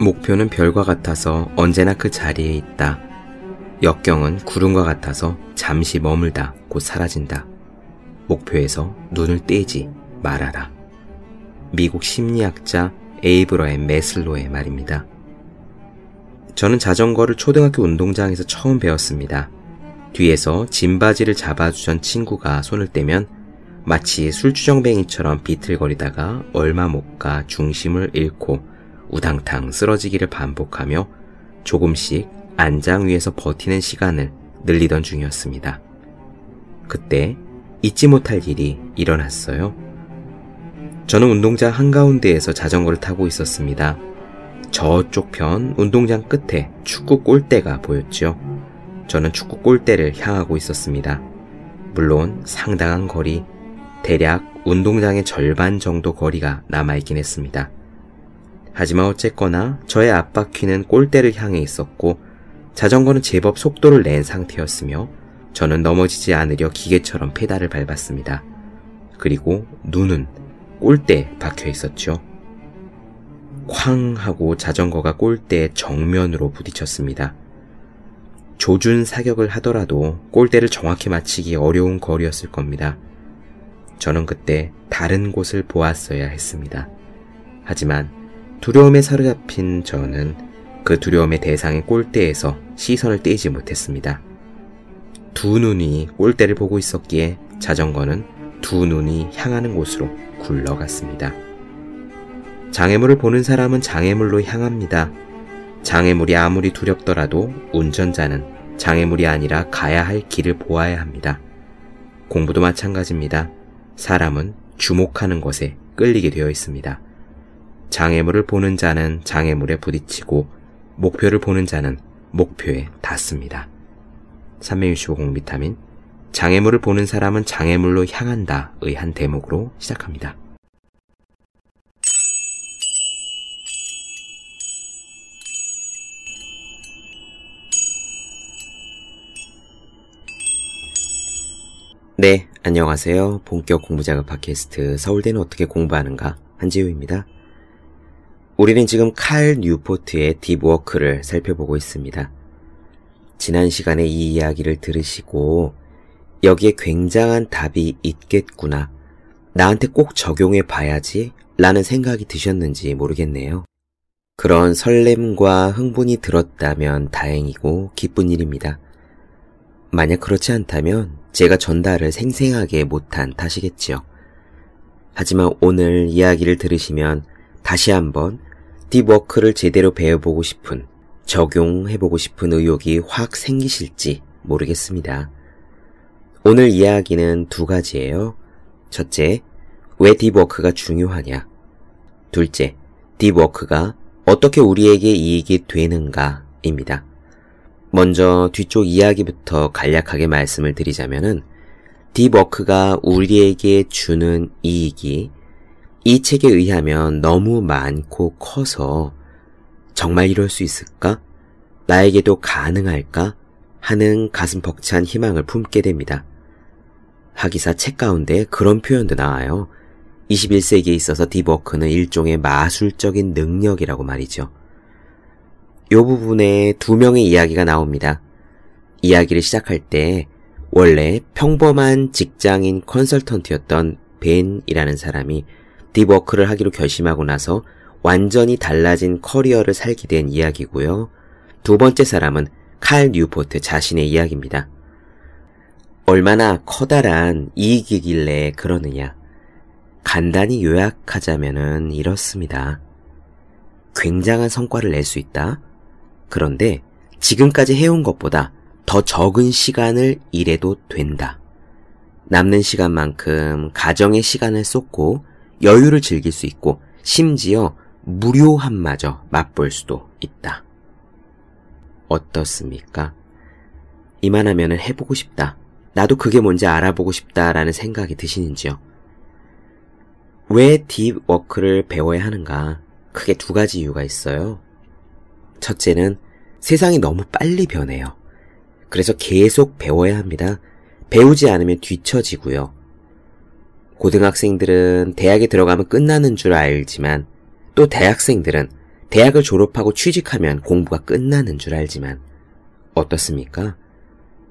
목표는 별과 같아서 언제나 그 자리에 있다. 역경은 구름과 같아서 잠시 머물다 곧 사라진다. 목표에서 눈을 떼지 말아라. 미국 심리학자 에이브러의 메슬로의 말입니다. 저는 자전거를 초등학교 운동장에서 처음 배웠습니다. 뒤에서 짐바지를 잡아주던 친구가 손을 떼면 마치 술주정뱅이처럼 비틀거리다가 얼마 못 가 중심을 잃고 우당탕 쓰러지기를 반복하며 조금씩 안장 위에서 버티는 시간을 늘리던 중이었습니다. 그때 잊지 못할 일이 일어났어요. 저는 운동장 한가운데에서 자전거를 타고 있었습니다. 저쪽 편 운동장 끝에 축구 골대가 보였죠. 저는 축구 골대를 향하고 있었습니다. 물론 상당한 거리, 대략 운동장의 절반 정도 거리가 남아있긴 했습니다. 하지만 어쨌거나 저의 앞바퀴는 골대를 향해 있었고 자전거는 제법 속도를 낸 상태였으며 저는 넘어지지 않으려 기계처럼 페달을 밟았습니다. 그리고 눈은 골대에 박혀 있었죠. 쾅 하고 자전거가 골대 정면으로 부딪혔습니다. 조준 사격을 하더라도 골대를 정확히 맞히기 어려운 거리였을 겁니다. 저는 그때 다른 곳을 보았어야 했습니다. 하지만 두려움에 사로잡힌 저는 그 두려움의 대상의 골대에서 시선을 떼지 못했습니다. 두 눈이 골대를 보고 있었기에 자전거는 두 눈이 향하는 곳으로 굴러갔습니다. 장애물을 보는 사람은 장애물로 향합니다. 장애물이 아무리 두렵더라도 운전자는 장애물이 아니라 가야 할 길을 보아야 합니다. 공부도 마찬가지입니다. 사람은 주목하는 것에 끌리게 되어 있습니다. 장애물을 보는 자는 장애물에 부딪히고 목표를 보는 자는 목표에 닿습니다. 365 공 비타민 장애물을 보는 사람은 장애물로 향한다의 한 대목으로 시작합니다. 네, 안녕하세요. 본격 공부작업 팟캐스트 서울대는 어떻게 공부하는가 한지우입니다. 우리는 지금 칼 뉴포트의 딥워크를 살펴보고 있습니다. 지난 시간에 이 이야기를 들으시고 여기에 굉장한 답이 있겠구나. 나한테 꼭 적용해 봐야지 라는 생각이 드셨는지 모르겠네요. 그런 설렘과 흥분이 들었다면 다행이고 기쁜 일입니다. 만약 그렇지 않다면 제가 전달을 생생하게 못한 탓이겠지요. 하지만 오늘 이야기를 들으시면 다시 한번 딥워크를 제대로 배워보고 싶은, 적용해보고 싶은 의욕이 확 생기실지 모르겠습니다. 오늘 이야기는 두 가지예요. 첫째, 왜 딥워크가 중요하냐? 둘째, 딥워크가 어떻게 우리에게 이익이 되는가입니다. 먼저 뒤쪽 이야기부터 간략하게 말씀을 드리자면은 딥워크가 우리에게 주는 이익이 이 책에 의하면 너무 많고 커서 정말 이럴 수 있을까? 나에게도 가능할까? 하는 가슴 벅찬 희망을 품게 됩니다. 하기사 책 가운데 그런 표현도 나와요. 21세기에 있어서 딥워크는 일종의 마술적인 능력이라고 말이죠. 이 부분에 두 명의 이야기가 나옵니다. 이야기를 시작할 때 원래 평범한 직장인 컨설턴트였던 벤이라는 사람이 deep work를 하기로 결심하고 나서 완전히 달라진 커리어를 살게 된 이야기고요. 두 번째 사람은 칼 뉴포트 자신의 이야기입니다. 얼마나 커다란 이익이길래 그러느냐. 간단히 요약하자면은 이렇습니다. 굉장한 성과를 낼 수 있다. 그런데 지금까지 해온 것보다 더 적은 시간을 일해도 된다. 남는 시간만큼 가정의 시간을 쏟고 여유를 즐길 수 있고 심지어 무료함마저 맛볼 수도 있다. 어떻습니까? 이만하면 해보고 싶다. 나도 그게 뭔지 알아보고 싶다라는 생각이 드시는지요? 왜 딥워크를 배워야 하는가? 크게 두 가지 이유가 있어요. 첫째는 세상이 너무 빨리 변해요. 그래서 계속 배워야 합니다. 배우지 않으면 뒤처지고요. 고등학생들은 대학에 들어가면 끝나는 줄 알지만 또 대학생들은 대학을 졸업하고 취직하면 공부가 끝나는 줄 알지만 어떻습니까?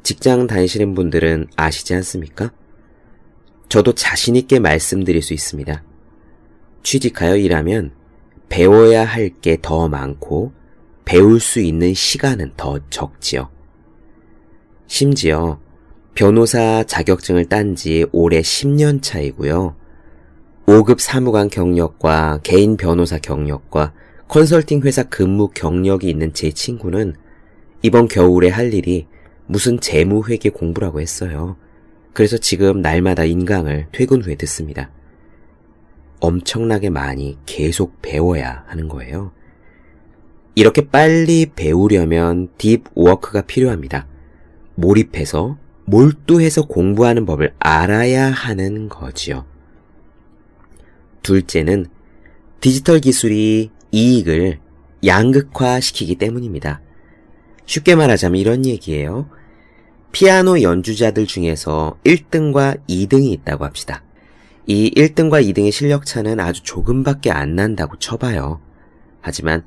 직장 다니시는 분들은 아시지 않습니까? 저도 자신있게 말씀드릴 수 있습니다. 취직하여 일하면 배워야 할 게 더 많고 배울 수 있는 시간은 더 적지요. 심지어 변호사 자격증을 딴 지 올해 10년 차이고요. 5급 사무관 경력과 개인 변호사 경력과 컨설팅 회사 근무 경력이 있는 제 친구는 이번 겨울에 할 일이 무슨 재무회계 공부라고 했어요. 그래서 지금 날마다 인강을 퇴근 후에 듣습니다. 엄청나게 많이 계속 배워야 하는 거예요. 이렇게 빨리 배우려면 딥 워크가 필요합니다. 몰입해서 몰두해서 공부하는 법을 알아야 하는 거지요. 둘째는 디지털 기술이 이익을 양극화 시키기 때문입니다. 쉽게 말하자면 이런 얘기예요. 피아노 연주자들 중에서 1등과 2등이 있다고 합시다. 이 1등과 2등의 실력 차는 아주 조금밖에 안 난다고 쳐봐요. 하지만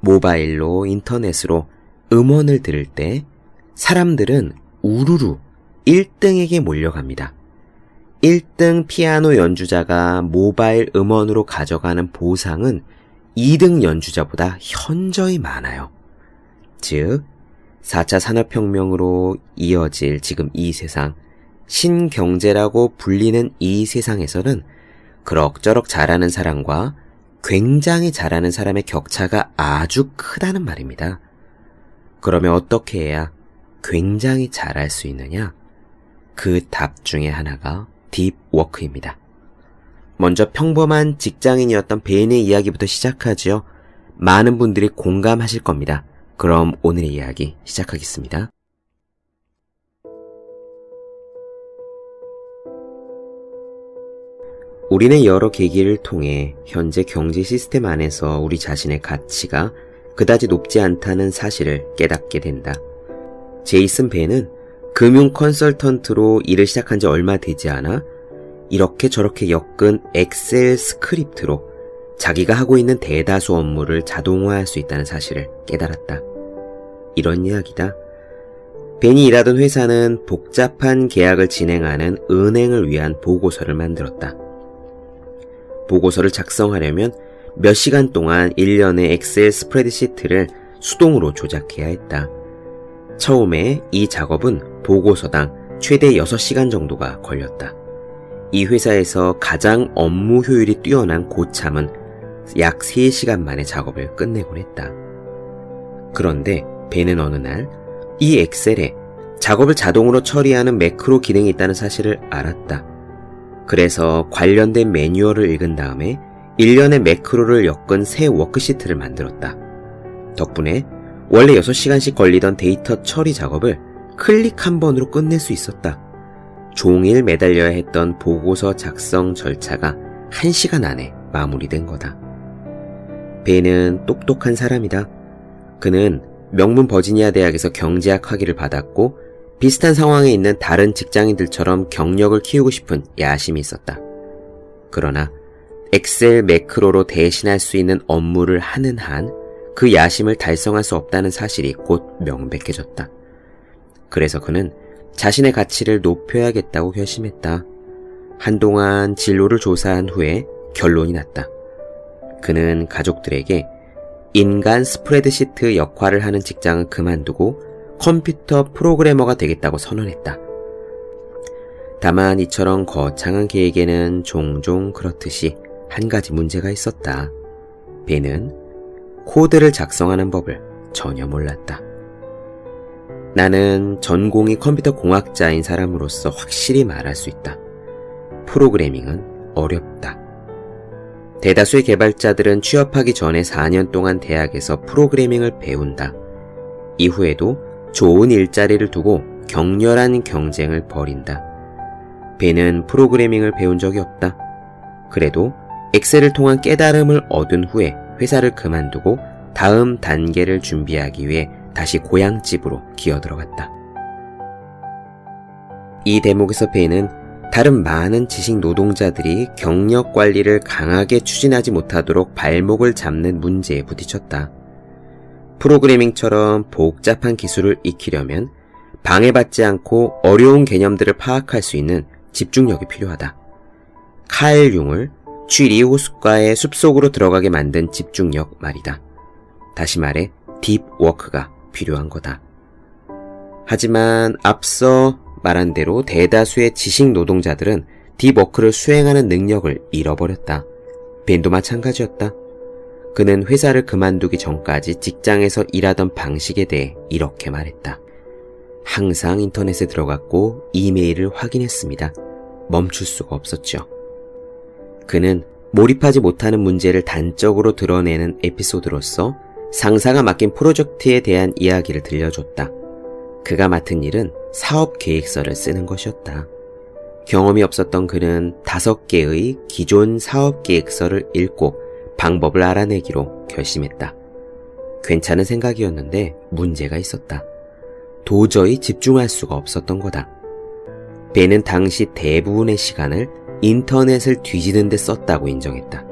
모바일로 인터넷으로 음원을 들을 때 사람들은 우르르 1등에게 몰려갑니다. 1등 피아노 연주자가 모바일 음원으로 가져가는 보상은 2등 연주자보다 현저히 많아요. 즉, 4차 산업혁명으로 이어질 지금 이 세상, 신경제라고 불리는 이 세상에서는 그럭저럭 잘하는 사람과 굉장히 잘하는 사람의 격차가 아주 크다는 말입니다. 그러면 어떻게 해야 굉장히 잘할 수 있느냐? 그 답 중에 하나가 딥워크입니다. 먼저 평범한 직장인이었던 베인의 이야기부터 시작하지요. 많은 분들이 공감하실 겁니다. 그럼 오늘의 이야기 시작하겠습니다. 우리는 여러 계기를 통해 현재 경제 시스템 안에서 우리 자신의 가치가 그다지 높지 않다는 사실을 깨닫게 된다. 제이슨 베는 금융 컨설턴트로 일을 시작한 지 얼마 되지 않아 이렇게 저렇게 엮은 엑셀 스크립트로 자기가 하고 있는 대다수 업무를 자동화할 수 있다는 사실을 깨달았다. 이런 이야기다. 벤이 일하던 회사는 복잡한 계약을 진행하는 은행을 위한 보고서를 만들었다. 보고서를 작성하려면 몇 시간 동안 일련의 엑셀 스프레드시트를 수동으로 조작해야 했다. 처음에 이 작업은 보고서당 최대 6시간 정도가 걸렸다. 이 회사에서 가장 업무 효율이 뛰어난 고참은 약 3시간 만에 작업을 끝내곤 했다. 그런데 벤은 어느 날 이 엑셀에 작업을 자동으로 처리하는 매크로 기능이 있다는 사실을 알았다. 그래서 관련된 매뉴얼을 읽은 다음에 일련의 매크로를 엮은 새 worksheet를 만들었다. 덕분에 원래 6시간씩 걸리던 데이터 처리 작업을 클릭 한 번으로 끝낼 수 있었다. 종일 매달려야 했던 보고서 작성 절차가 1시간 안에 마무리된 거다. 베는 똑똑한 사람이다. 그는 명문 버지니아 대학에서 경제학 학위를 받았고 비슷한 상황에 있는 다른 직장인들처럼 경력을 키우고 싶은 야심이 있었다. 그러나 엑셀 매크로로 대신할 수 있는 업무를 하는 한 그 야심을 달성할 수 없다는 사실이 곧 명백해졌다. 그래서 그는 자신의 가치를 높여야겠다고 결심했다. 한동안 진로를 조사한 후에 결론이 났다. 그는 가족들에게 인간 스프레드시트 역할을 하는 직장을 그만두고 컴퓨터 프로그래머가 되겠다고 선언했다. 다만 이처럼 거창한 계획에는 종종 그렇듯이 한 가지 문제가 있었다. 배는 코드를 작성하는 법을 전혀 몰랐다. 나는 전공이 컴퓨터 공학자인 사람으로서 확실히 말할 수 있다. 프로그래밍은 어렵다. 대다수의 개발자들은 취업하기 전에 4년 동안 대학에서 프로그래밍을 배운다. 이후에도 좋은 일자리를 두고 격렬한 경쟁을 벌인다. 배는 프로그래밍을 배운 적이 없다. 그래도 엑셀을 통한 깨달음을 얻은 후에 회사를 그만두고 다음 단계를 준비하기 위해 다시 고향집으로 기어 들어갔다. 이 대목에서 베는 다른 많은 지식 노동자들이 경력 관리를 강하게 추진하지 못하도록 발목을 잡는 문제에 부딪혔다. 프로그래밍처럼 복잡한 기술을 익히려면 방해받지 않고 어려운 개념들을 파악할 수 있는 집중력이 필요하다. 칼 융을 취리호숫가의 숲속으로 들어가게 만든 집중력 말이다. 다시 말해 딥워크가 필요한 거다. 하지만 앞서 말한 대로 대다수의 지식 노동자들은 딥워크를 수행하는 능력을 잃어버렸다. 벤도 마찬가지였다. 그는 회사를 그만두기 전까지 직장에서 일하던 방식에 대해 이렇게 말했다. 항상 인터넷에 들어갔고 이메일을 확인했습니다. 멈출 수가 없었죠. 그는 몰입하지 못하는 문제를 단적으로 드러내는 에피소드로서 상사가 맡긴 프로젝트에 대한 이야기를 들려줬다. 그가 맡은 일은 사업 계획서를 쓰는 것이었다. 경험이 없었던 그는 다섯 개의 기존 사업 계획서를 읽고 방법을 알아내기로 결심했다. 괜찮은 생각이었는데 문제가 있었다. 도저히 집중할 수가 없었던 거다. 배는 당시 대부분의 시간을 인터넷을 뒤지는 데 썼다고 인정했다.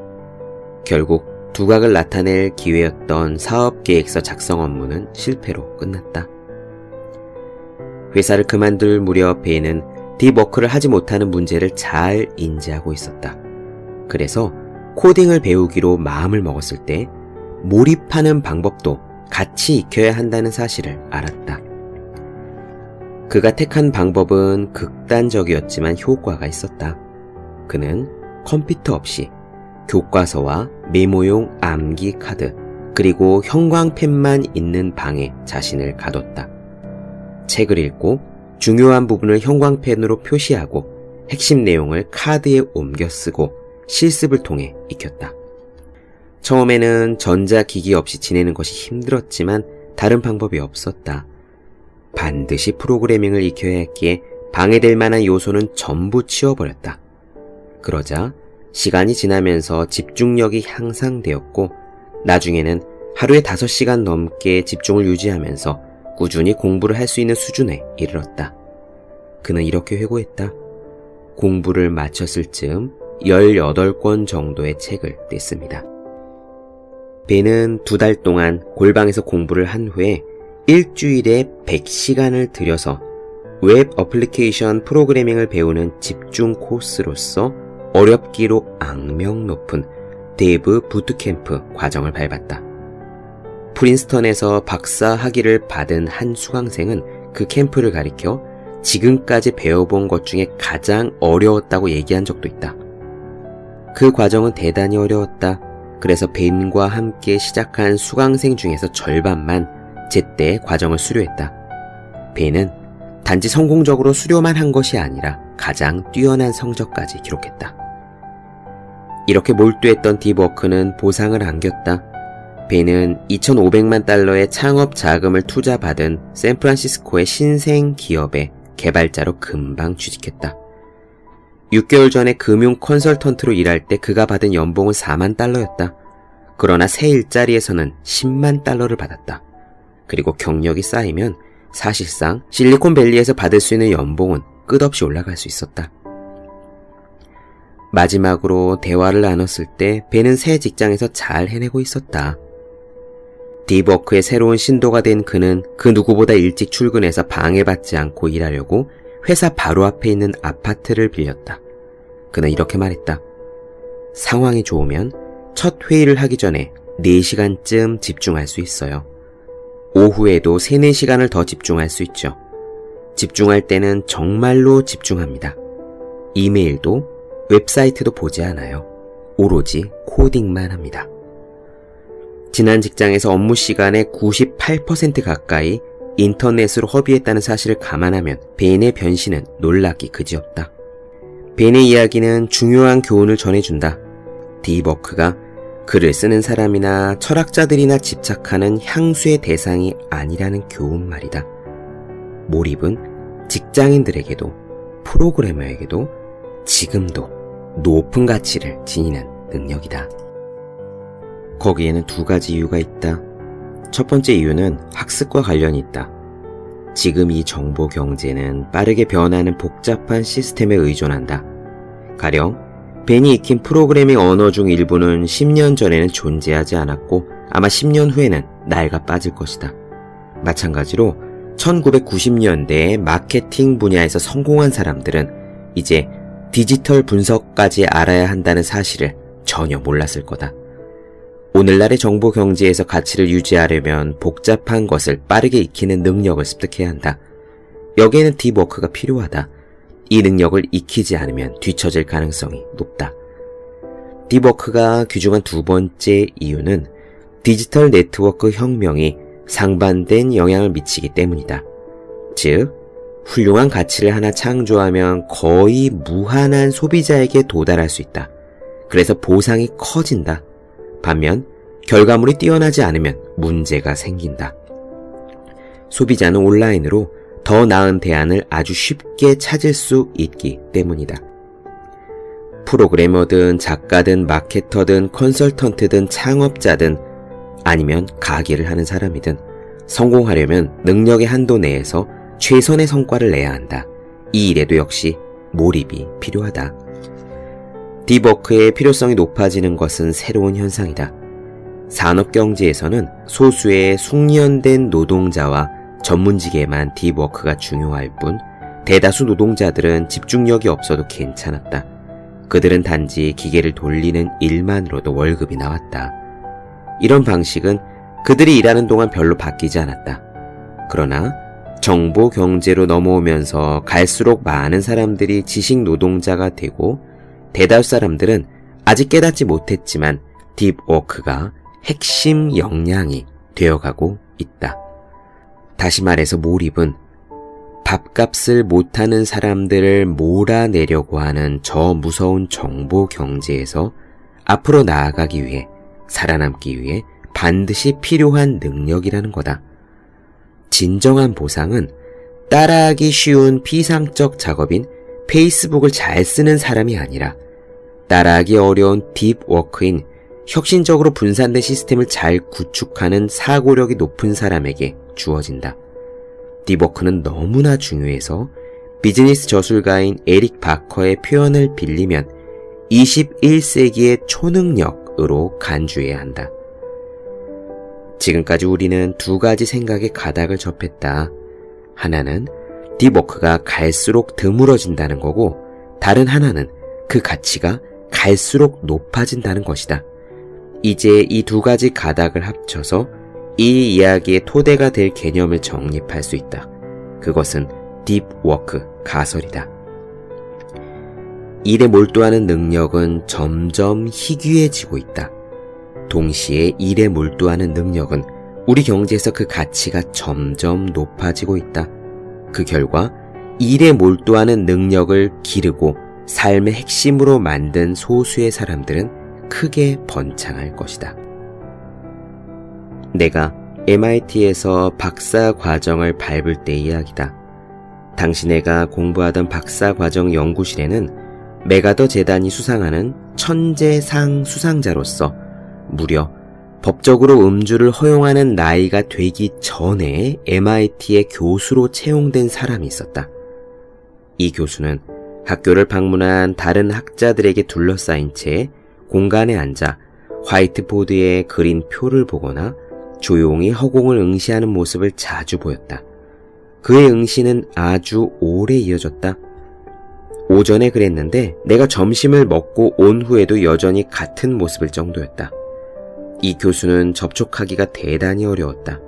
결국 두각을 나타낼 기회였던 사업 계획서 작성 업무는 실패로 끝났다. 회사를 그만둘 무렵 베이는 딥워크를 하지 못하는 문제를 잘 인지하고 있었다. 그래서 코딩을 배우기로 마음을 먹었을 때 몰입하는 방법도 같이 익혀야 한다는 사실을 알았다. 그가 택한 방법은 극단적이었지만 효과가 있었다. 그는 컴퓨터 없이 교과서와 메모용 암기 카드, 그리고 형광펜만 있는 방에 자신을 가뒀다. 책을 읽고 중요한 부분을 형광펜으로 표시하고 핵심 내용을 카드에 옮겨 쓰고 실습을 통해 익혔다. 처음에는 전자기기 없이 지내는 것이 힘들었지만 다른 방법이 없었다. 반드시 프로그래밍을 익혀야 했기에 방해될 만한 요소는 전부 치워버렸다. 그러자 시간이 지나면서 집중력이 향상되었고 나중에는 하루에 5시간 넘게 집중을 유지하면서 꾸준히 공부를 할 수 있는 수준에 이르렀다. 그는 이렇게 회고했다. 공부를 마쳤을 즈음 18권 정도의 책을 냈습니다. 벤은 두 달 동안 골방에서 공부를 한 후에 일주일에 100시간을 들여서 web application 프로그래밍을 배우는 집중 코스로서 어렵기로 악명 높은 Dev Bootcamp 과정을 밟았다. 프린스턴에서 박사 학위를 받은 한 수강생은 그 캠프를 가리켜 지금까지 배워본 것 중에 가장 어려웠다고 얘기한 적도 있다. 그 과정은 대단히 어려웠다. 그래서 벤과 함께 시작한 수강생 중에서 절반만 제때 과정을 수료했다. 벤은 단지 성공적으로 수료만 한 것이 아니라 가장 뛰어난 성적까지 기록했다. 이렇게 몰두했던 딥워크는 보상을 안겼다. 벤은 2,500만 달러의 창업 자금을 투자받은 샌프란시스코의 신생 기업의 개발자로 금방 취직했다. 6개월 전에 금융 컨설턴트로 일할 때 그가 받은 연봉은 4만 달러였다. 그러나 새 일자리에서는 10만 달러를 받았다. 그리고 경력이 쌓이면 사실상 실리콘밸리에서 받을 수 있는 연봉은 끝없이 올라갈 수 있었다. 마지막으로 대화를 나눴을 때 배는 새 직장에서 잘 해내고 있었다. 딥워크의 새로운 신도가 된 그는 그 누구보다 일찍 출근해서 방해받지 않고 일하려고 회사 바로 앞에 있는 아파트를 빌렸다. 그는 이렇게 말했다. 상황이 좋으면 첫 회의를 하기 전에 4시간쯤 집중할 수 있어요. 오후에도 3, 4시간을 더 집중할 수 있죠. 집중할 때는 정말로 집중합니다. 이메일도 웹사이트도 보지 않아요. 오로지 코딩만 합니다. 지난 직장에서 업무 시간의 98% 가까이 인터넷으로 허비했다는 사실을 감안하면 베인의 변신은 놀랍기 그지없다. 베인의 이야기는 중요한 교훈을 전해준다. 디버크가 글을 쓰는 사람이나 철학자들이나 집착하는 향수의 대상이 아니라는 교훈 말이다. 몰입은 직장인들에게도 프로그래머에게도 지금도 높은 가치를 지니는 능력이다. 거기에는 두 가지 이유가 있다. 첫 번째 이유는 학습과 관련이 있다. 지금 이 정보 경제는 빠르게 변하는 복잡한 시스템에 의존한다. 가령 벤이 익힌 프로그래밍 언어 중 일부는 10년 전에는 존재하지 않았고 아마 10년 후에는 낡아 빠질 것이다. 마찬가지로 1990년대에 마케팅 분야에서 성공한 사람들은 이제 디지털 분석까지 알아야 한다는 사실을 전혀 몰랐을 거다. 오늘날의 정보 경제에서 가치를 유지하려면 복잡한 것을 빠르게 익히는 능력을 습득해야 한다. 여기에는 딥워크가 필요하다. 이 능력을 익히지 않으면 뒤처질 가능성이 높다. 딥워크가 귀중한 두 번째 이유는 디지털 네트워크 혁명이 상반된 영향을 미치기 때문이다. 즉, 훌륭한 가치를 하나 창조하면 거의 무한한 소비자에게 도달할 수 있다. 그래서 보상이 커진다. 반면 결과물이 뛰어나지 않으면 문제가 생긴다. 소비자는 온라인으로 더 나은 대안을 아주 쉽게 찾을 수 있기 때문이다. 프로그래머든 작가든 마케터든 컨설턴트든 창업자든 아니면 가게를 하는 사람이든 성공하려면 능력의 한도 내에서 최선의 성과를 내야 한다. 이 일에도 역시 몰입이 필요하다. 딥워크의 필요성이 높아지는 것은 새로운 현상이다. 산업경제에서는 소수의 숙련된 노동자와 전문직에만 딥워크가 중요할 뿐 대다수 노동자들은 집중력이 없어도 괜찮았다. 그들은 단지 기계를 돌리는 일만으로도 월급이 나왔다. 이런 방식은 그들이 일하는 동안 별로 바뀌지 않았다. 그러나 정보 경제로 넘어오면서 갈수록 많은 사람들이 지식 노동자가 되고 대다수 사람들은 아직 깨닫지 못했지만 딥워크가 핵심 역량이 되어가고 있다. 다시 말해서 몰입은 밥값을 못하는 사람들을 몰아내려고 하는 저 무서운 정보 경제에서 앞으로 나아가기 위해 살아남기 위해 반드시 필요한 능력이라는 거다. 진정한 보상은 따라하기 쉬운 피상적 작업인 페이스북을 잘 쓰는 사람이 아니라 따라하기 어려운 딥워크인 혁신적으로 분산된 시스템을 잘 구축하는 사고력이 높은 사람에게 주어진다. 딥워크는 너무나 중요해서 비즈니스 저술가인 에릭 바커의 표현을 빌리면 21세기의 초능력으로 간주해야 한다. 지금까지 우리는 두 가지 생각의 가닥을 접했다. 하나는 딥워크가 갈수록 드물어진다는 거고, 다른 하나는 그 가치가 갈수록 높아진다는 것이다. 이제 이 두 가지 가닥을 합쳐서 이 이야기의 토대가 될 개념을 정립할 수 있다. 그것은 딥워크 가설이다. 일에 몰두하는 능력은 점점 희귀해지고 있다. 동시에 일에 몰두하는 능력은 우리 경제에서 그 가치가 점점 높아지고 있다. 그 결과 일에 몰두하는 능력을 기르고 삶의 핵심으로 만든 소수의 사람들은 크게 번창할 것이다. 내가 MIT에서 박사 과정을 밟을 때 이야기다. 당시 내가 공부하던 박사 과정 연구실에는 메가더 재단이 수상하는 천재상 수상자로서 무려 법적으로 음주를 허용하는 나이가 되기 전에 MIT의 교수로 채용된 사람이 있었다. 이 교수는 학교를 방문한 다른 학자들에게 둘러싸인 채 공간에 앉아 화이트보드에 그린 표를 보거나 조용히 허공을 응시하는 모습을 자주 보였다. 그의 응시는 아주 오래 이어졌다. 오전에 그랬는데 내가 점심을 먹고 온 후에도 여전히 같은 모습일 정도였다. 이 교수는 접촉하기가 대단히 어려웠다.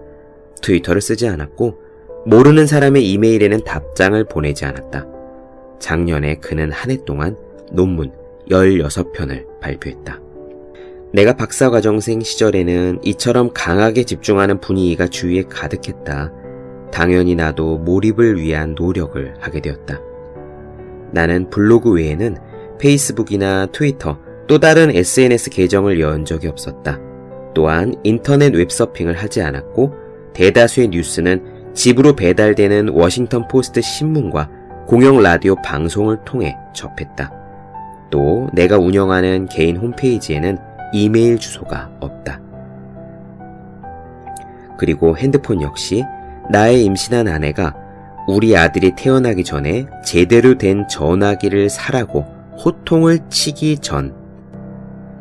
트위터를 쓰지 않았고 모르는 사람의 이메일에는 답장을 보내지 않았다. 작년에 그는 한 해 동안 논문 16편을 발표했다. 내가 박사과정생 시절에는 이처럼 강하게 집중하는 분위기가 주위에 가득했다. 당연히 나도 몰입을 위한 노력을 하게 되었다. 나는 블로그 외에는 페이스북이나 트위터 또 다른 SNS 계정을 연 적이 없었다. 또한 인터넷 웹서핑을 하지 않았고 대다수의 뉴스는 집으로 배달되는 워싱턴 포스트 신문과 공영 라디오 방송을 통해 접했다. 또 내가 운영하는 개인 홈페이지에는 이메일 주소가 없다. 그리고 핸드폰 역시 나의 임신한 아내가 우리 아들이 태어나기 전에 제대로 된 전화기를 사라고 호통을 치기 전.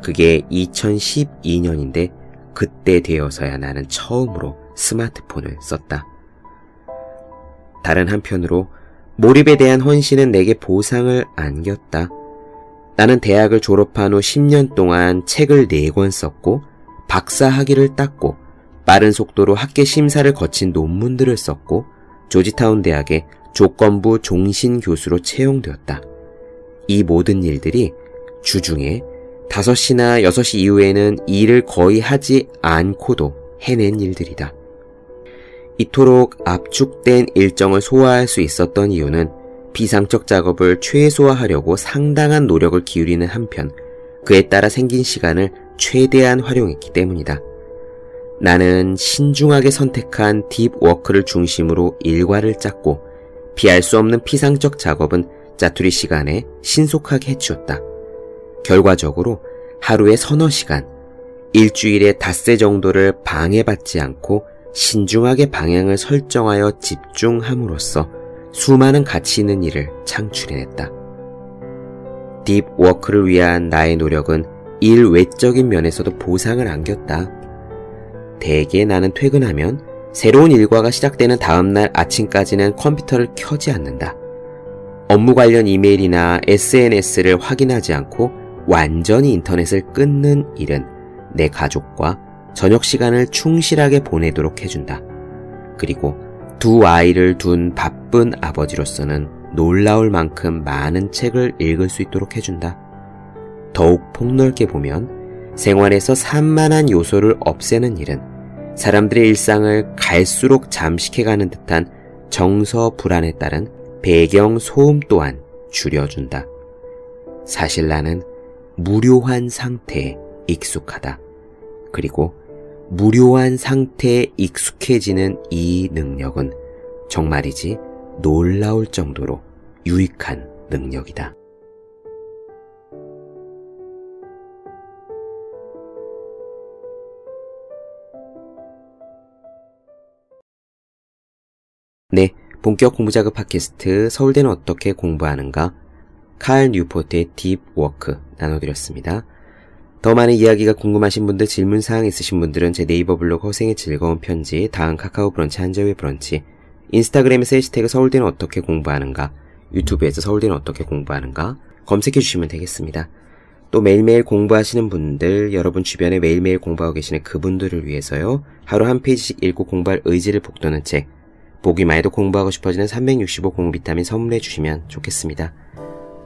그게 2012년인데 그때 되어서야 나는 처음으로 스마트폰을 썼다. 다른 한편으로 몰입에 대한 헌신은 내게 보상을 안겼다. 나는 대학을 졸업한 후 10년 동안 책을 4권 썼고 박사 학위를 땄고 빠른 속도로 학계 심사를 거친 논문들을 썼고 조지타운 대학의 조건부 종신 교수로 채용되었다. 이 모든 일들이 주중에 5시나 6시 이후에는 일을 거의 하지 않고도 해낸 일들이다. 이토록 압축된 일정을 소화할 수 있었던 이유는 비상적 작업을 최소화하려고 상당한 노력을 기울이는 한편 그에 따라 생긴 시간을 최대한 활용했기 때문이다. 나는 신중하게 선택한 딥워크를 중심으로 일과를 짰고 피할 수 없는 피상적 작업은 짜투리 시간에 신속하게 해치웠다. 결과적으로 하루에 서너 시간, 일주일에 닷새 정도를 방해받지 않고 신중하게 방향을 설정하여 집중함으로써 수많은 가치 있는 일을 창출해냈다. 딥워크를 위한 나의 노력은 일 외적인 면에서도 보상을 안겼다. 대개 나는 퇴근하면 새로운 일과가 시작되는 다음날 아침까지는 컴퓨터를 켜지 않는다. 업무 관련 이메일이나 SNS를 확인하지 않고 완전히 인터넷을 끊는 일은 내 가족과 저녁 시간을 충실하게 보내도록 해준다. 그리고 두 아이를 둔 바쁜 아버지로서는 놀라울 만큼 많은 책을 읽을 수 있도록 해준다. 더욱 폭넓게 보면 생활에서 산만한 요소를 없애는 일은 사람들의 일상을 갈수록 잠식해가는 듯한 정서 불안에 따른 배경 소음 또한 줄여준다. 사실 나는 무료한 상태에 익숙하다. 그리고 무료한 상태에 익숙해지는 이 능력은 정말이지 놀라울 정도로 유익한 능력이다. 네, 본격 공부자극 팟캐스트 서울대는 어떻게 공부하는가 칼 뉴포트의 Deep Work 나눠드렸습니다. 더 많은 이야기가 궁금하신 분들, 질문 사항 있으신 분들은 제 네이버 블로그 허생의 즐거운 편지, 다음 카카오 브런치, 한재우의 브런치, 인스타그램에서 해시태그 서울대는 어떻게 공부하는가, 유튜브에서 서울대는 어떻게 공부하는가 검색해 주시면 되겠습니다. 또 매일매일 공부하시는 분들, 여러분 주변에 매일매일 공부하고 계시는 그분들을 위해서요, 하루 한 페이지씩 읽고 공부할 의지를 북돋는 책, 보기만 해도 공부하고 싶어지는 365 공부 비타민 선물해 주시면 좋겠습니다.